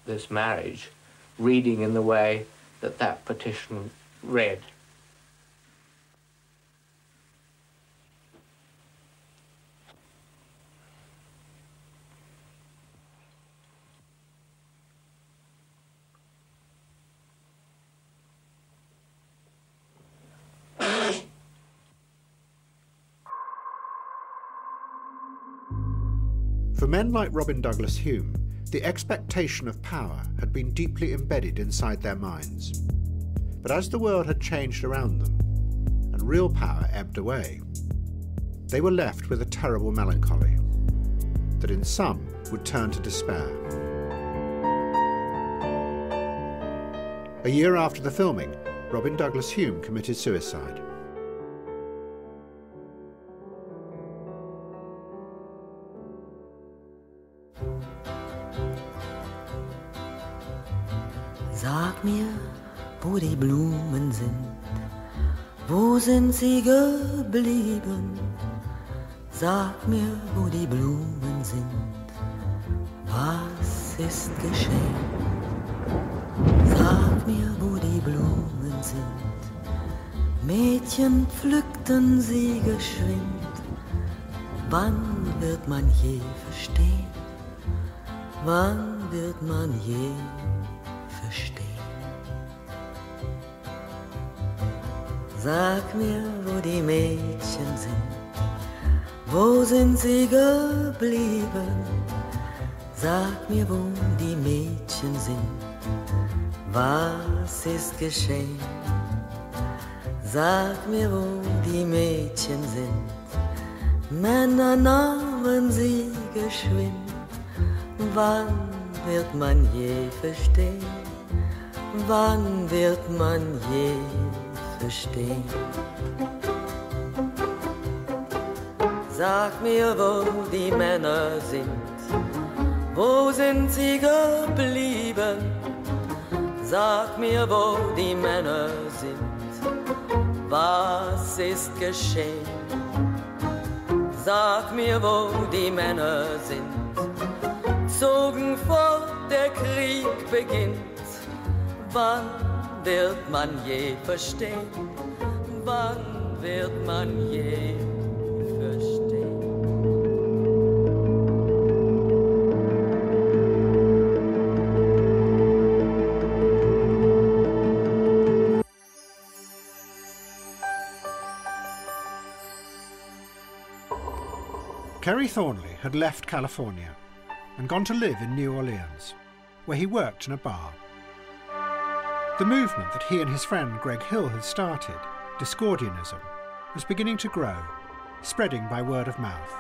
this marriage reading in the way that that petition read. For men like Robin Douglas-Home, the expectation of power had been deeply embedded inside their minds. But as the world had changed around them, and real power ebbed away, they were left with a terrible melancholy that in some would turn to despair. A year after the filming, Robin Douglas-Home committed suicide. Die Blumen sind, wo sind sie geblieben? Sag mir, wo die Blumen sind, was ist geschehen? Sag mir, wo die Blumen sind, Mädchen pflückten sie geschwind. Wann wird man je verstehen? Wann wird man je Sag mir, wo die Mädchen sind, wo sind sie geblieben? Sag mir, wo die Mädchen sind, was ist geschehen? Sag mir, wo die Mädchen sind, Männer nahmen sie geschwind. Wann wird man je verstehen? Wann wird man je verstehen? Sag mir, wo die Männer sind, wo sind sie geblieben? Sag mir, wo die Männer sind, was ist geschehen? Sag mir, wo die Männer sind, zogen fort, der Krieg beginnt. Wann wird man je verstehen? Wann wird man je verstehen? Kerry Thornley had left California and gone to live in New Orleans, where he worked in a bar. The movement that he and his friend Greg Hill had started, Discordianism, was beginning to grow, spreading by word of mouth.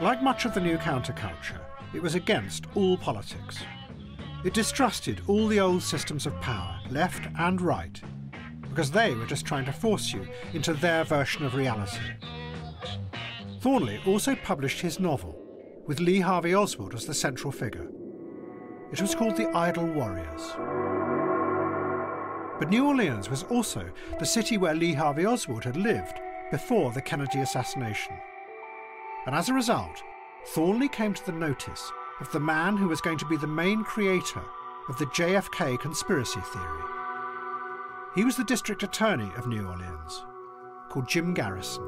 Like much of the new counterculture, it was against all politics. It distrusted all the old systems of power, left and right, because they were just trying to force you into their version of reality. Thornley also published his novel, with Lee Harvey Oswald as the central figure. It was called The Idle Warriors. But New Orleans was also the city where Lee Harvey Oswald had lived before the Kennedy assassination. And as a result, Thornley came to the notice of the man who was going to be the main creator of the JFK conspiracy theory. He was the district attorney of New Orleans, called Jim Garrison.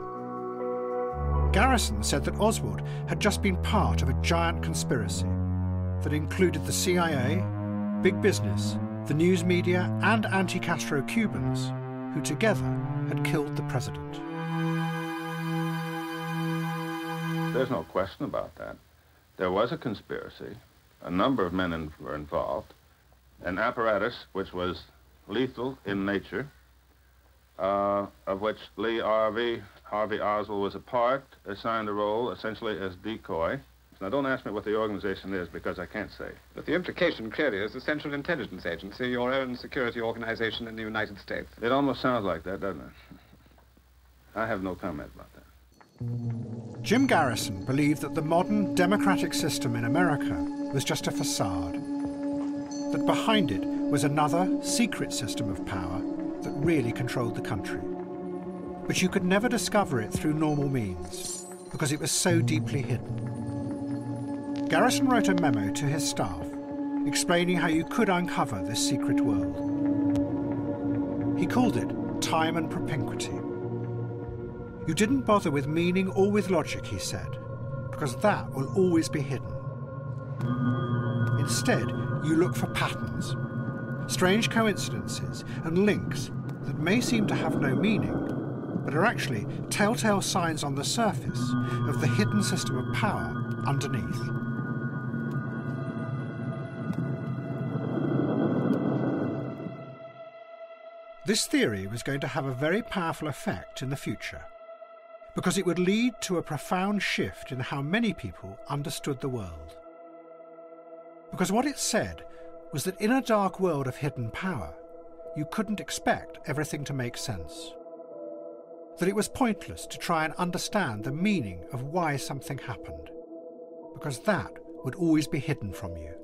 Garrison said that Oswald had just been part of a giant conspiracy that included the CIA, big business, the news media, and anti Castro Cubans, who together had killed the president. There's no question about that. There was a conspiracy. A number of men in, were involved. An apparatus which was lethal in nature, uh, of which Lee Harvey, Harvey Oswald was a part, assigned a role essentially as decoy. Now, don't ask me what the organization is because I can't say. But the implication clearly is the Central Intelligence Agency, your own security organization in the United States. It almost sounds like that, doesn't it? I have no comment about that. Jim Garrison believed that the modern democratic system in America was just a facade, that behind it was another secret system of power that really controlled the country. But you could never discover it through normal means because it was so deeply hidden. Garrison wrote a memo to his staff explaining how you could uncover this secret world. He called it time and propinquity. You didn't bother with meaning or with logic, he said, because that will always be hidden. Instead, you look for patterns, strange coincidences, and links that may seem to have no meaning, but are actually telltale signs on the surface of the hidden system of power underneath. This theory was going to have a very powerful effect in the future because it would lead to a profound shift in how many people understood the world. Because what it said was that in a dark world of hidden power, you couldn't expect everything to make sense. That it was pointless to try and understand the meaning of why something happened, because that would always be hidden from you.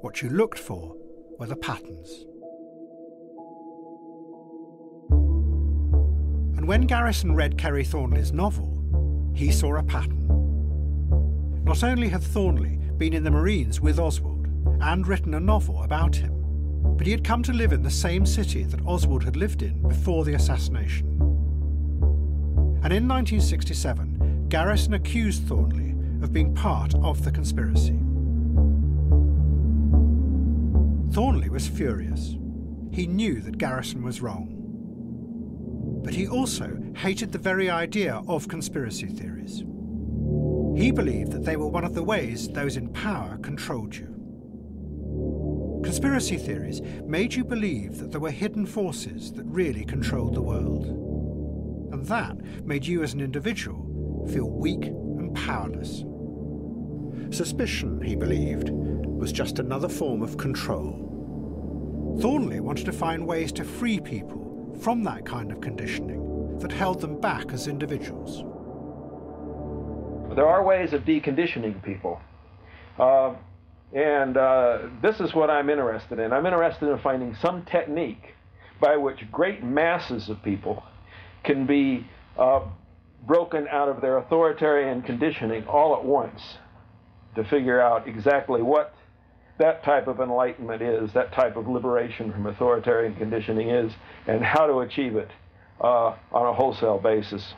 What you looked for were the patterns. When Garrison read Kerry Thornley's novel, he saw a pattern. Not only had Thornley been in the Marines with Oswald and written a novel about him, but he had come to live in the same city that Oswald had lived in before the assassination. And in 1967, Garrison accused Thornley of being part of the conspiracy. Thornley was furious. He knew that Garrison was wrong. But he also hated the very idea of conspiracy theories. He believed that they were one of the ways those in power controlled you. Conspiracy theories made you believe that there were hidden forces that really controlled the world. And that made you as an individual feel weak and powerless. Suspicion, he believed, was just another form of control. Thornley wanted to find ways to free people from that kind of conditioning that held them back as individuals. There are ways of deconditioning people. Uh, and uh, this is what I'm interested in. I'm interested in finding some technique by which great masses of people can be uh, broken out of their authoritarian conditioning all at once to figure out exactly what that type of enlightenment is, that type of liberation from authoritarian conditioning is, and how to achieve it uh, on a wholesale basis.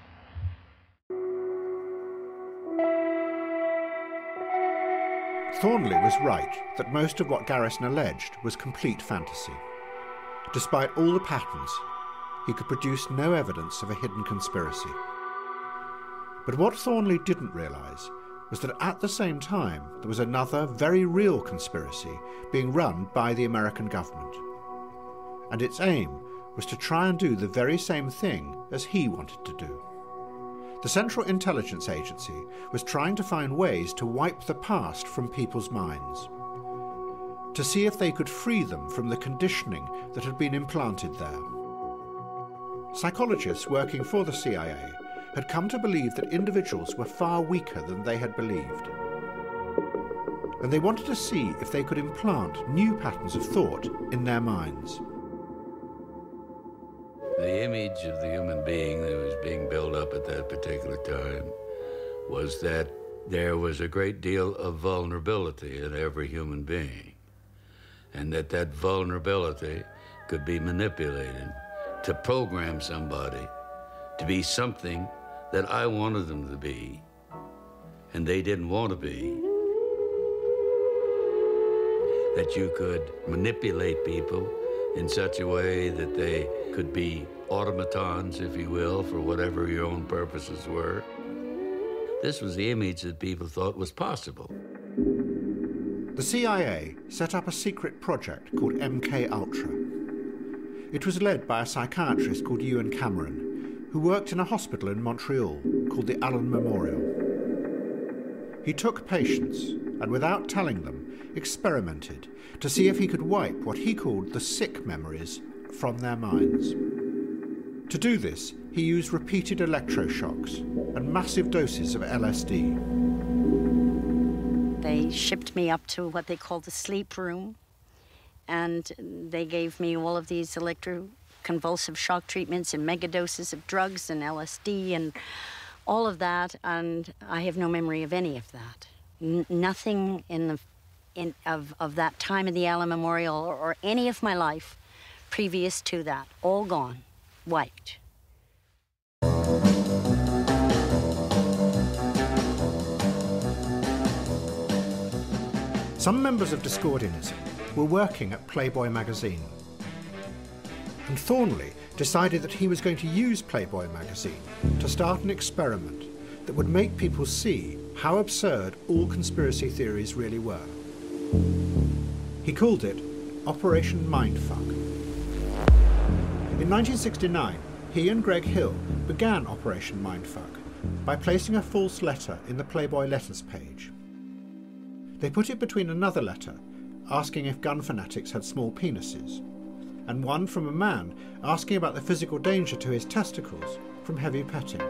Thornley was right that most of what Garrison alleged was complete fantasy. Despite all the patterns, he could produce no evidence of a hidden conspiracy. But what Thornley didn't realise was that at the same time there was another very real conspiracy being run by the American government. And its aim was to try and do the very same thing as he wanted to do. The Central Intelligence Agency was trying to find ways to wipe the past from people's minds, to see if they could free them from the conditioning that had been implanted there. Psychologists working for the CIA had come to believe that individuals were far weaker than they had believed. And they wanted to see if they could implant new patterns of thought in their minds. The image of the human being that was being built up at that particular time was that there was a great deal of vulnerability in every human being, and that that vulnerability could be manipulated to program somebody to be something that I wanted them to be, and they didn't want to be. That you could manipulate people in such a way that they could be automatons, if you will, for whatever your own purposes were. This was the image that people thought was possible. The CIA set up a secret project called MK Ultra. It was led by a psychiatrist called Ewen Cameron, who worked in a hospital in Montreal called the Allan Memorial. He took patients and, without telling them, experimented to see if he could wipe what he called the sick memories from their minds. To do this, he used repeated electroshocks and massive doses of LSD. They shipped me up to what they called the sleep room, and they gave me all of these electroconvulsive shock treatments and megadoses of drugs and LSD and all of that, and I have no memory of any of that. N- nothing in the in, of, of that time of the Allan Memorial or, or any of my life previous to that. All gone, wiped. Some members of Discordianism were working at Playboy magazine. And Thornley decided that he was going to use Playboy magazine to start an experiment that would make people see how absurd all conspiracy theories really were. He called it Operation Mindfuck. In 1969, he and Greg Hill began Operation Mindfuck by placing a false letter in the Playboy letters page. They put it between another letter asking if gun fanatics had small penises, and one from a man asking about the physical danger to his testicles from heavy petting.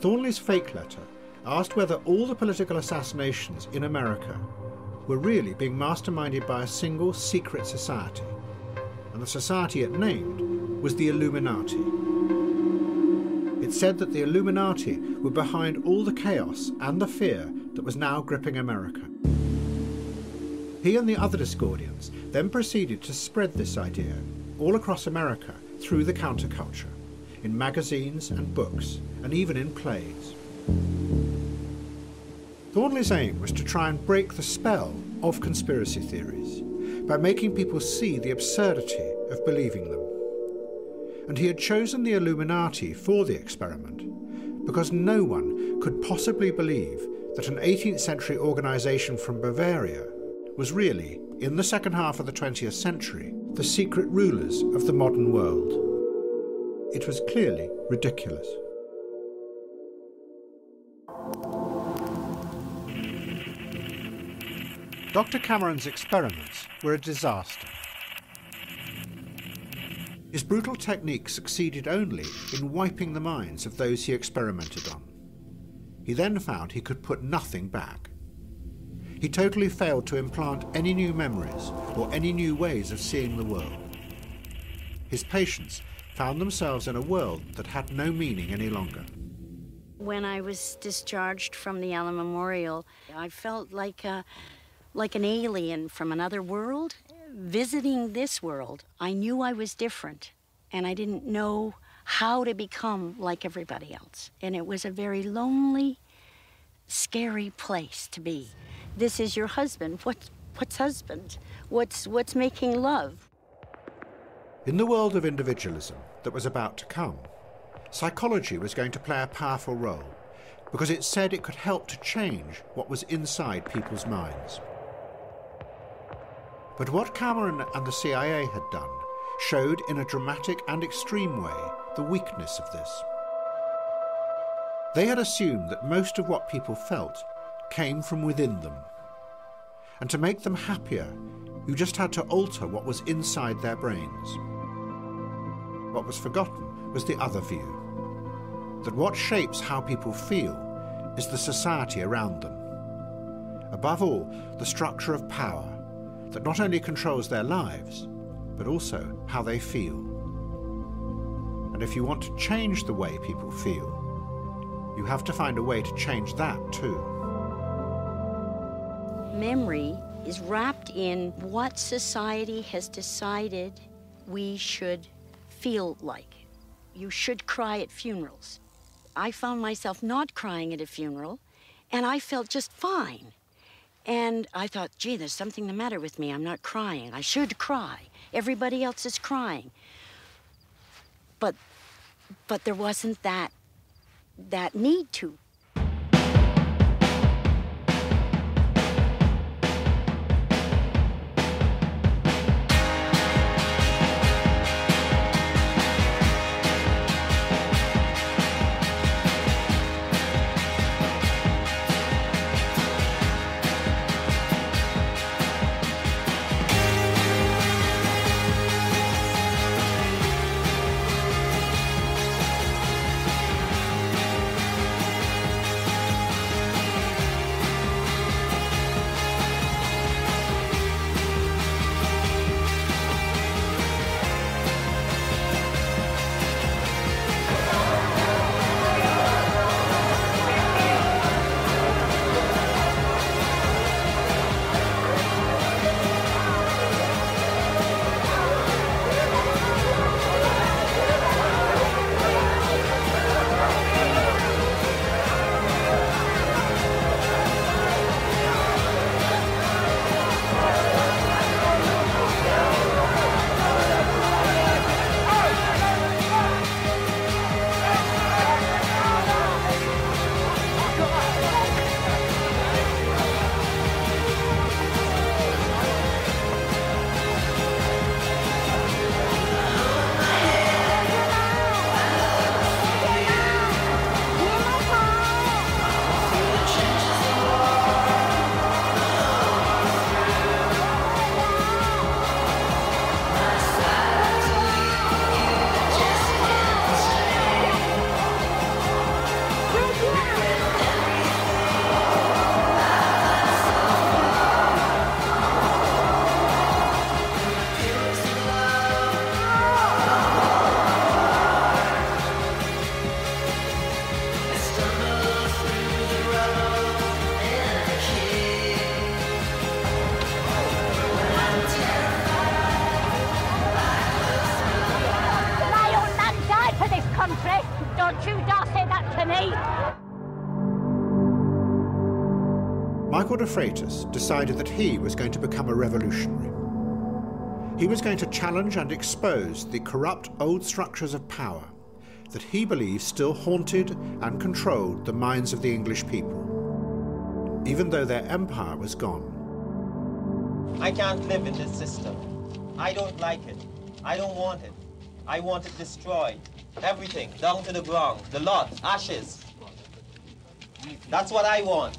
Thornley's fake letter asked whether all the political assassinations in America were really being masterminded by a single secret society, and the society it named was the Illuminati. It said that the Illuminati were behind all the chaos and the fear that was now gripping America. He and the other Discordians then proceeded to spread this idea all across America through the counterculture, in magazines and books, and even in plays. Thornley's aim was to try and break the spell of conspiracy theories by making people see the absurdity of believing them. And he had chosen the Illuminati for the experiment because no one could possibly believe that an 18th century organisation from Bavaria was really, in the second half of the 20th century, the secret rulers of the modern world. It was clearly ridiculous. Dr. Cameron's experiments were a disaster. His brutal technique succeeded only in wiping the minds of those he experimented on. He then found he could put nothing back. He totally failed to implant any new memories or any new ways of seeing the world. His patients found themselves in a world that had no meaning any longer. When I was discharged from the Allan Memorial, I felt like a, like an alien from another world visiting this world. I knew I was different, and I didn't know how to become like everybody else. And it was a very lonely, scary place to be. This is your husband. What, what's husband? What's, what's making love? In the world of individualism that was about to come, psychology was going to play a powerful role because it said it could help to change what was inside people's minds. But what Cameron and the CIA had done showed in a dramatic and extreme way the weakness of this. They had assumed that most of what people felt came from within them. And to make them happier, you just had to alter what was inside their brains. What was forgotten was the other view that what shapes how people feel is the society around them. Above all, the structure of power that not only controls their lives, but also how they feel. And if you want to change the way people feel, you have to find a way to change that too. Memory is wrapped in what society has decided we should feel like. You should cry at funerals. I found myself not crying at a funeral, and I felt just fine. And I thought, gee, there's something the matter with me. I'm not crying. I should cry. Everybody else is crying. But but there wasn't that that need to. Say that to me? Michael de Freitas decided that he was going to become a revolutionary. He was going to challenge and expose the corrupt old structures of power that he believed still haunted and controlled the minds of the English people, even though their empire was gone. I can't live in this system. I don't like it. I don't want it. I want it destroyed. Everything, down to the ground, the lot, ashes. That's what I want.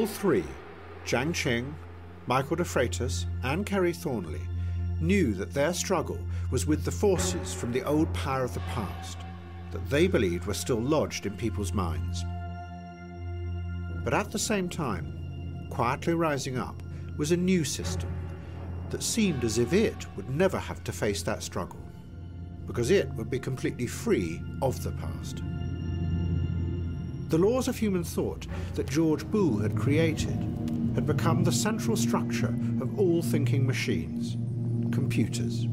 All three, Jiang Qing, Michael de Freitas, and Kerry Thornley, knew that their struggle was with the forces from the old power of the past that they believed were still lodged in people's minds. But at the same time, quietly rising up was a new system that seemed as if it would never have to face that struggle, because it would be completely free of the past. The laws of human thought that George Boole had created had become the central structure of all thinking machines, computers,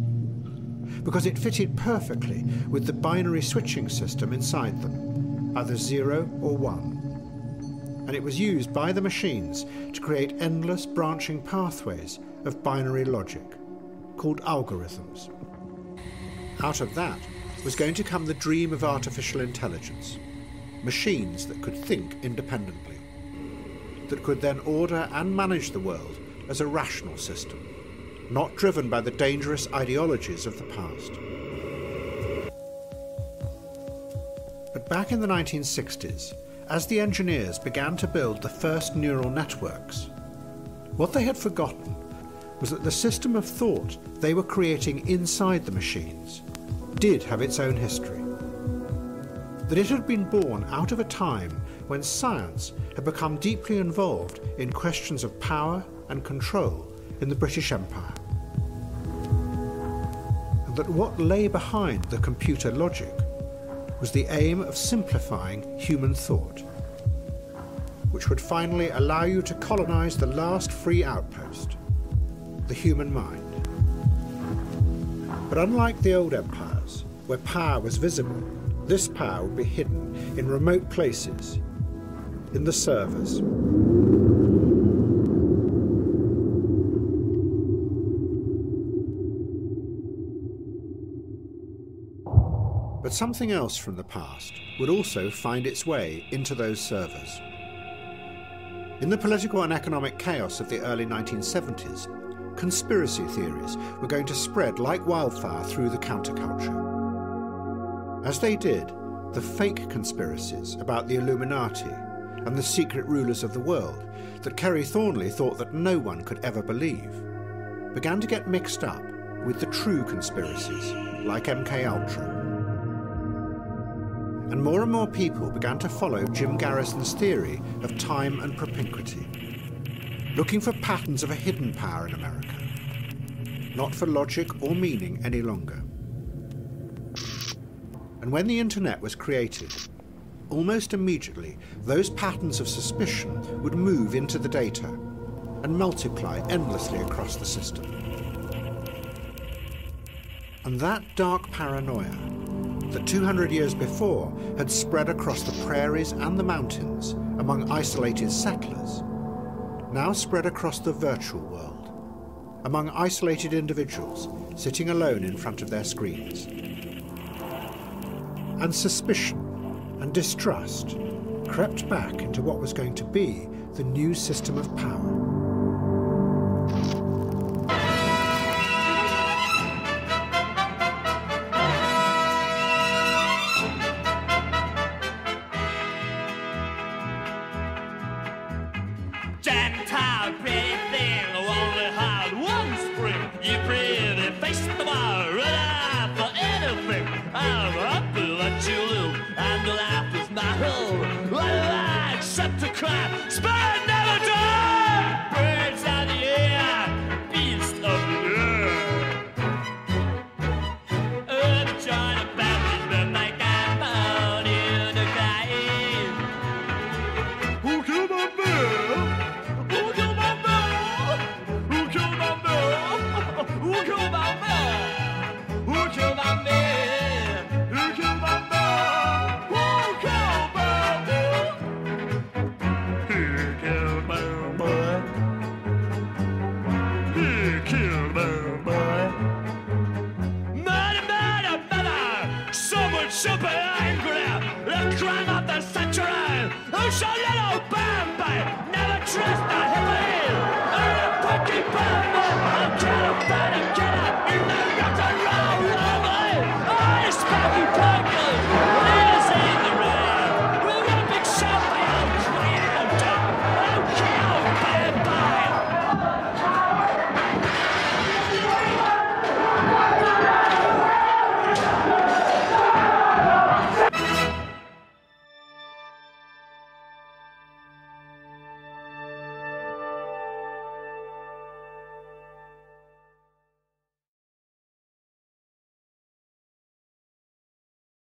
because it fitted perfectly with the binary switching system inside them, either zero or one. And it was used by the machines to create endless branching pathways of binary logic, called algorithms. Out of that was going to come the dream of artificial intelligence machines that could think independently, that could then order and manage the world as a rational system, not driven by the dangerous ideologies of the past. But back in the 1960s, as the engineers began to build the first neural networks, what they had forgotten was that the system of thought they were creating inside the machines did have its own history that it had been born out of a time when science had become deeply involved in questions of power and control in the British Empire. And that what lay behind the computer logic was the aim of simplifying human thought, which would finally allow you to colonize the last free outpost, the human mind. But unlike the old empires, where power was visible this power would be hidden in remote places, in the servers. But something else from the past would also find its way into those servers. In the political and economic chaos of the early 1970s, conspiracy theories were going to spread like wildfire through the counterculture. As they did, the fake conspiracies about the Illuminati and the secret rulers of the world that Kerry Thornley thought that no one could ever believe began to get mixed up with the true conspiracies like MK Ultra. And more and more people began to follow Jim Garrison's theory of time and propinquity, looking for patterns of a hidden power in America, not for logic or meaning any longer. And when the internet was created, almost immediately those patterns of suspicion would move into the data and multiply endlessly across the system. And that dark paranoia that 200 years before had spread across the prairies and the mountains among isolated settlers now spread across the virtual world among isolated individuals sitting alone in front of their screens and suspicion and distrust crept back into what was going to be the new system of power.